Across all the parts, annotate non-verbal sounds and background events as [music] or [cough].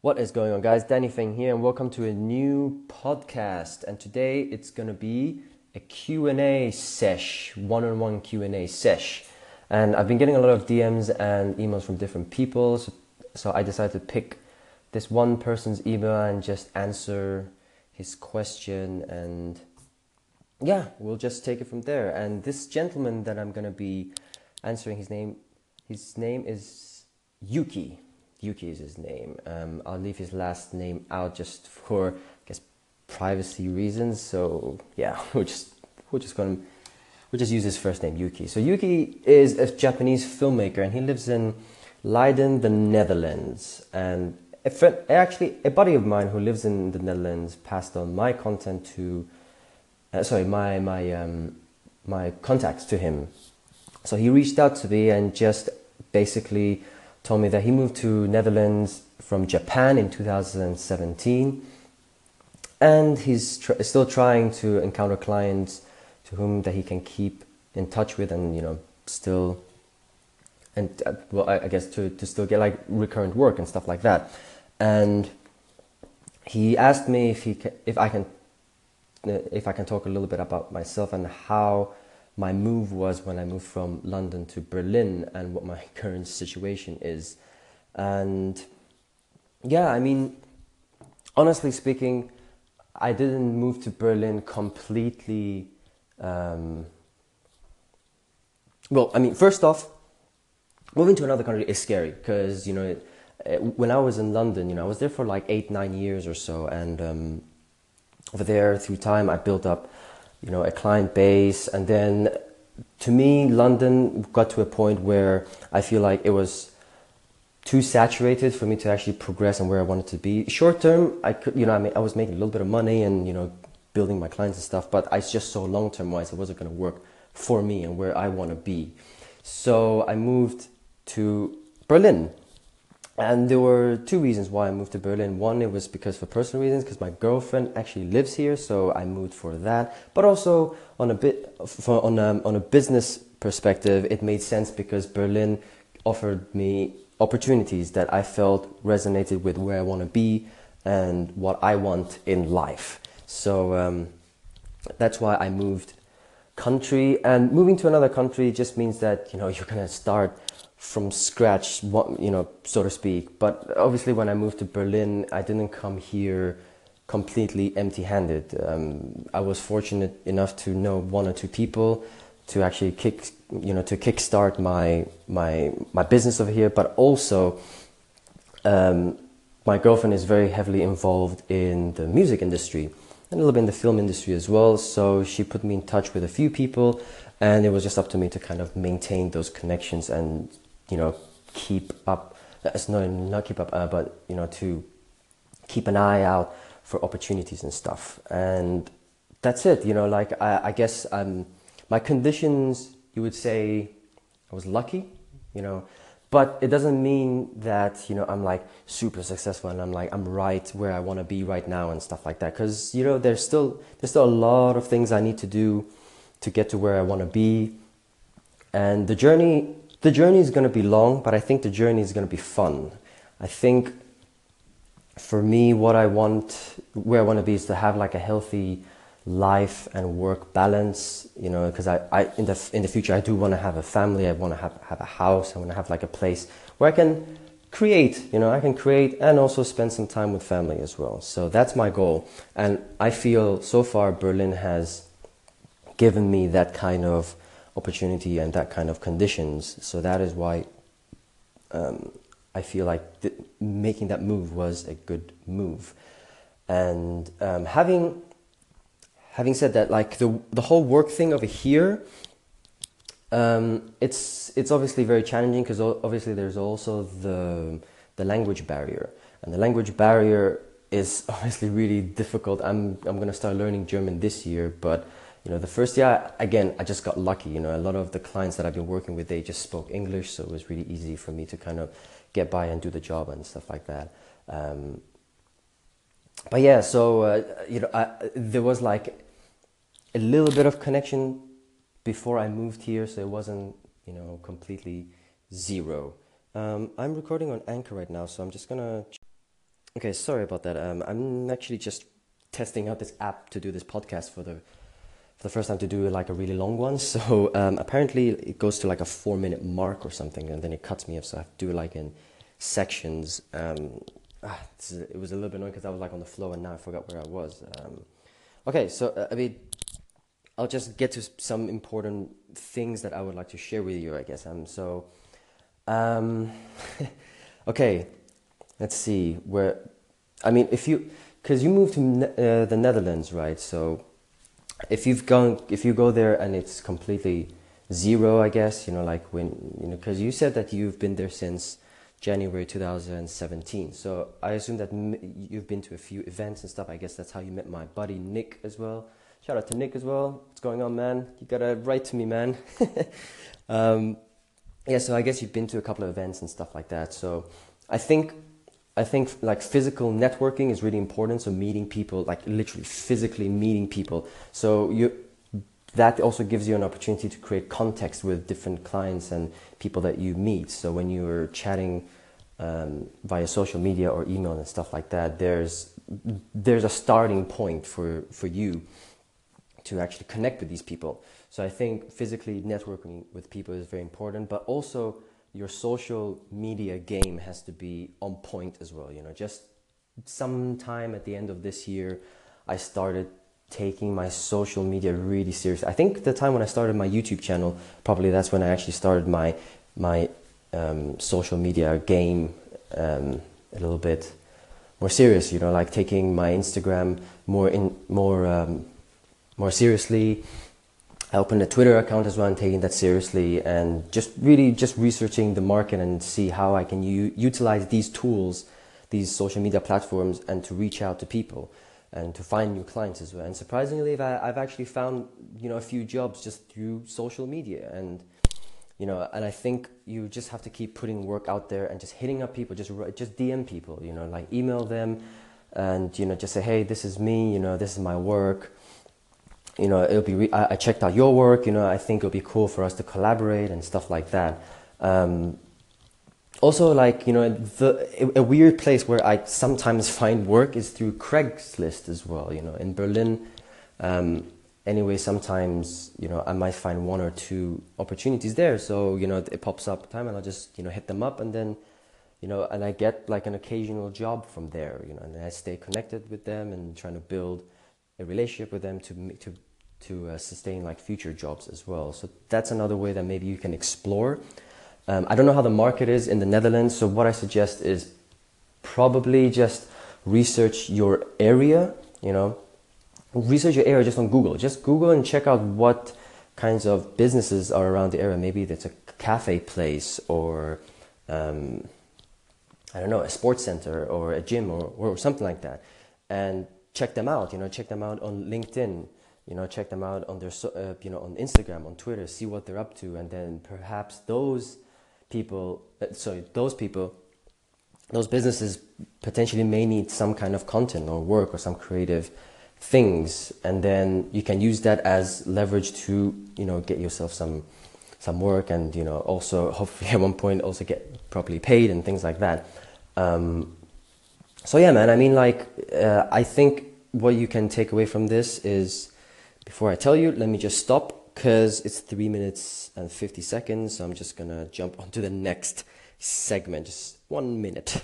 What is going on, guys? Danny Feng here, and welcome to a new podcast. And today it's gonna be a Q&A sesh, one-on-one Q&A sesh. And I've been getting a lot of DMs and emails from different people, so, so I decided to pick this one person's email and just answer his question and yeah, we'll just take it from there. And this gentleman that I'm gonna be answering his name, his name is Yuki. Yuki is his name. Um, I'll leave his last name out just for, I guess, privacy reasons. So yeah, [laughs] we're just we're just gonna we'll just use his first name, Yuki. So Yuki is a Japanese filmmaker, and he lives in Leiden, the Netherlands. And a friend, actually, a buddy of mine who lives in the Netherlands passed on my content to, uh, sorry, my my um, my contacts to him. So he reached out to me and just basically told me that he moved to Netherlands from Japan in 2017, and he's tr- still trying to encounter clients to whom that he can keep in touch with, and you know, still, and uh, well, I, I guess to to still get like recurrent work and stuff like that, and he asked me if he ca- if I can uh, if I can talk a little bit about myself and how my move was when I moved from London to Berlin and what my [laughs] current situation is. And yeah, I mean, honestly speaking, I didn't move to Berlin completely. Um, well, I mean, first off, moving to another country is scary because, you know, uh, when I was in London, you know, I was there for like eight, nine years or so. And um, over there, through time, I built up you know, a client base. And then to me, London got to a point where I feel like it was too saturated for me to actually progress and where I wanted to be. Short term, I could, you know, I mean, I was making a little bit of money and, you know, building my clients and stuff, but I just saw long term wise it wasn't going to work for me and where I want to be. So I moved to Berlin and there were two reasons why I moved to Berlin. One, it was because for personal reasons, because my girlfriend actually lives here, so I moved for that. But also on a bit, for, on a, on a business perspective, it made sense because Berlin offered me opportunities that I felt resonated with where I want to be and what I want in life. So um, that's why I moved country. And moving to another country just means that you know you're gonna start from scratch, you know, so to speak. But obviously, when I moved to Berlin, I didn't come here completely empty-handed. Um, I was fortunate enough to know one or two people to actually kick, you know, to kickstart my my my business over here. But also, um, my girlfriend is very heavily involved in the music industry and a little bit in the film industry as well. So she put me in touch with a few people, and it was just up to me to kind of maintain those connections and you know, keep up, it's not, not keep up, uh, but, you know, to keep an eye out for opportunities and stuff. And that's it, you know, like, I, I guess um, my conditions, you would say I was lucky, you know, but it doesn't mean that, you know, I'm like super successful and I'm like, I'm right where I want to be right now and stuff like that. Cause, you know, there's still, there's still a lot of things I need to do to get to where I want to be. And the journey the journey is going to be long, but I think the journey is going to be fun. I think for me, what I want, where I want to be, is to have like a healthy life and work balance. You know, because I, I in the in the future, I do want to have a family. I want to have have a house. I want to have like a place where I can create. You know, I can create and also spend some time with family as well. So that's my goal, and I feel so far Berlin has given me that kind of opportunity and that kind of conditions. So that is why um, I feel like th- making that move was a good move. And um, having having said that, like the the whole work thing over here, um, it's it's obviously very challenging because obviously there's also the the language barrier, and the language barrier is [laughs] obviously really difficult. I'm I'm gonna start learning German this year, but you know, the first year, again, I just got lucky. You know, a lot of the clients that I've been working with, they just spoke English, so it was really easy for me to kind of get by and do the job and stuff like that. Um, but yeah, so uh, you know, I, there was like a little bit of connection before I moved here, so it wasn't you know completely zero. Um, I'm recording on Anchor right now, so I'm just gonna. Okay, sorry about that. Um, I'm actually just testing out this app to do this podcast for the for the first time to do like a really long one. [laughs] So um, apparently it goes to like a four minute mark or something, and then it cuts me off. So I have to do like in sections. Um, ah, is, it was a little bit annoying because I was like on the flow, and now I forgot where I was. Um, okay, so uh, I mean, I'll just get to some important things that I would like to share with you. I guess. Um, so, um, [laughs] okay let's see where i mean if you because you moved to uh, the netherlands right so if you've gone if you go there and it's completely zero i guess you know like when you know because you said that you've been there since january 2017 so i assume that you've been to a few events and stuff. I guess that's how you met my buddy nick as well. Shout out to nick as well. What's going on man? You gotta write to me man. [laughs] Um, yeah so i guess you've been to a couple of events and stuff like that. So i think I think like physical networking is really important. So meeting people, like literally physically meeting people. So you that also gives you an opportunity to create context with different clients and people that you meet. So when you're chatting um, via social media or email and stuff like that, there's there's a starting point for for you to actually connect with these people. So I think physically networking with people is very important, but also your social media game has to be on point as well. You know, just sometime at the end of this year, I started taking my social media really seriously. I think the time when I started my YouTube channel, probably that's when I actually started my my um, social media game um, a little bit more serious. You know, like taking my Instagram more in more um, more seriously I opened a Twitter account as well and taking that seriously and just really just researching the market and see how I can u- utilize these tools, these social media platforms and to reach out to people and to find new clients as well. And surprisingly, I've actually found, you know, a few jobs just through social media and, you know, and I think you just have to keep putting work out there and just hitting up people, just, just DM people, you know, like email them and, you know, just say, hey, this is me, you know, this is my work you know, it'll be. I, I, checked out your work. You know, I think it'll be cool for us to collaborate and stuff like that. Um, also, like you know, the a weird place where I sometimes [laughs] find work is through Craigslist as well. You know, in Berlin. Um, anyway, sometimes you know I might find one or two opportunities there. So you know, it pops up time, and I'll just you know hit them up, and then you know, and I get like an occasional job from there. You know, and I stay connected with them and trying to build a relationship with them to to to uh, sustain like future jobs as well. So that's another way that maybe you can explore. Um, I don't know how the market is in the Netherlands, so what I suggest is probably just research your area. You know, research your area just on Google. Just Google and check out what kinds of businesses are around the area. Maybe it's a cafe place or um, I don't know, a sports center or a gym or, or something like that, and check them out. You know, check them out on LinkedIn you know check them out on their uh, you know on Instagram on Twitter see what they're up to and then perhaps those people uh, sorry those people those businesses potentially may need some kind of content or work or some creative things and then you can use that as leverage to you know get yourself some some work and you know also [laughs] hopefully at one point also get properly paid and things like that. Um, so yeah man i mean like uh, i think what you can take away from this is before I tell you, let me just stop because it's 3 minutes and 50 seconds. So I'm just to jump [laughs] onto the next segment. Just one minute.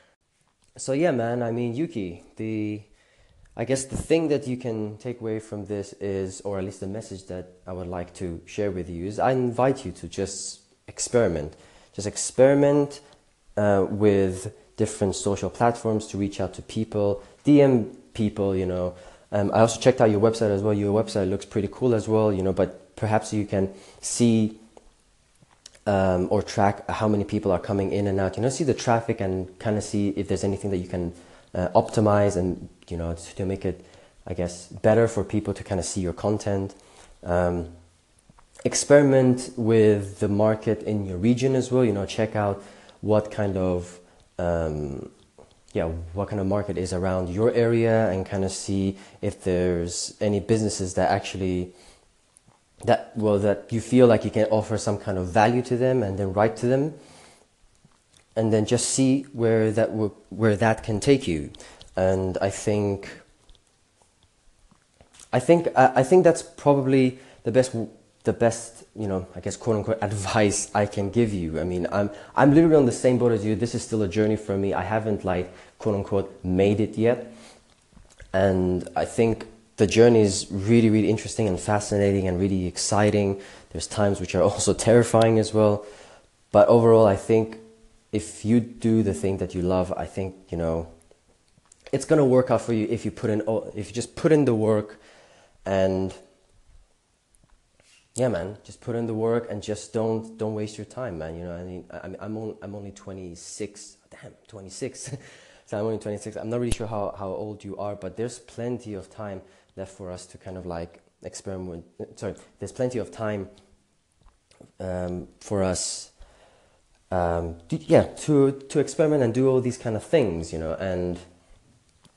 [laughs] so yeah, man, I mean, Yuki, the I guess the thing that you can take away from this is, or at least the message that I would like to share with you is I invite you to just experiment. Just experiment uh, with different social platforms to reach out to people, DM people, you know, um, I also checked out your website as well. Your website looks pretty cool as well, you know, but perhaps you can see um, or track how many people are coming in and out. You know, see the traffic and kind of see if there's anything that you can uh, optimize and, you know, to, make it, I guess, better for people to kind of see your content. Um, experiment with the market in your region as well, you know, check out what kind of um, yeah, what kind of market is around your area and kind of see if there's any businesses that actually that well that you feel like you can offer some kind of value to them and then write to them and then just see where that where that can take you. And I think I think I think that's probably the best the best you know I guess quote unquote advice I can give you. I mean I'm I'm literally on the same boat as you. This is still a journey for me. I haven't like quote unquote made it yet, and I think the journey is really really interesting and fascinating and really exciting. There's times which are [laughs] also terrifying as well, but overall I think if you do the thing that you love, I think you know it's gonna work out for you if you put in if you just put in the work and yeah man. Just put in the work and just don't don't waste your time man. You know i mean I'm i'm only, i'm only 26 damn 26 [laughs] so i'm only 26 i'm not really sure how, how old you are but there's plenty of time left for us to kind of like experiment sorry there's plenty of time um, for us um, to, yeah to to experiment and do all these kind of things you know and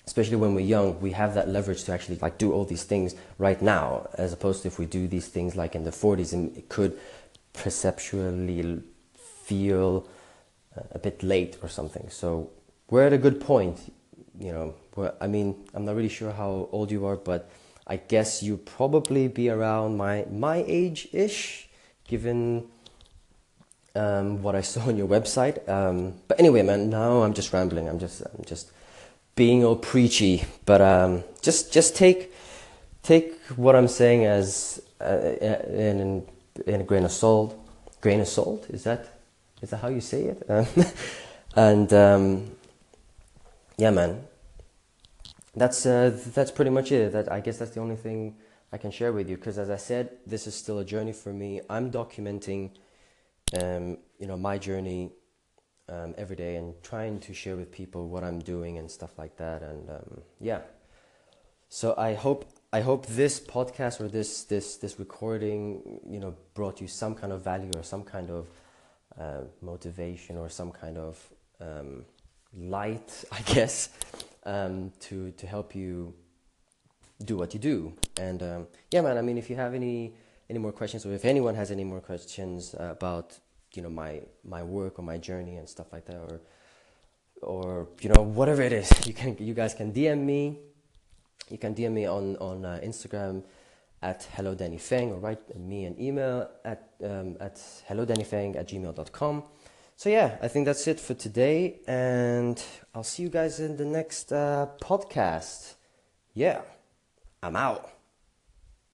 especially when we're young, we have that leverage to actually like do all these things right now, as opposed to if we do these things like in the 40s, and it could perceptually feel uh, a bit late or something. So we're at a good point, you know. I mean, I'm not really sure how old you are, but I guess you probably be around my my age ish, given um, what I saw on your website. Um, but anyway, man, now I'm just rambling. I'm just I'm just being all preachy, but um, just just take take what I'm saying as uh, in, in a grain of salt. Grain of salt is that is that how you say it? [laughs] and um, yeah, man, that's uh, that's pretty much it. That I guess that's the only thing I can share with you. Because as I said, this is still a journey for me. I'm documenting, um, you know, my journey um, every day and trying to share with people what I'm doing and stuff like that. And um, yeah, so I hope I hope this podcast or this this this recording, you know, brought you some kind of value or some kind of uh, motivation or some kind of um, light, [laughs] I guess, um, to to help you do what you do. And um, yeah, man. I mean, if you have any any more questions or if anyone has any more questions about you know my my work or my journey and stuff like that or or you know whatever it is [laughs] you can you guys can dm me. You can dm me on on uh, instagram at hello danny fang or write me an email at um, at hello danny fang at gmail.com so yeah i think that's it for today and i'll see you guys in the next uh, podcast. Yeah i'm out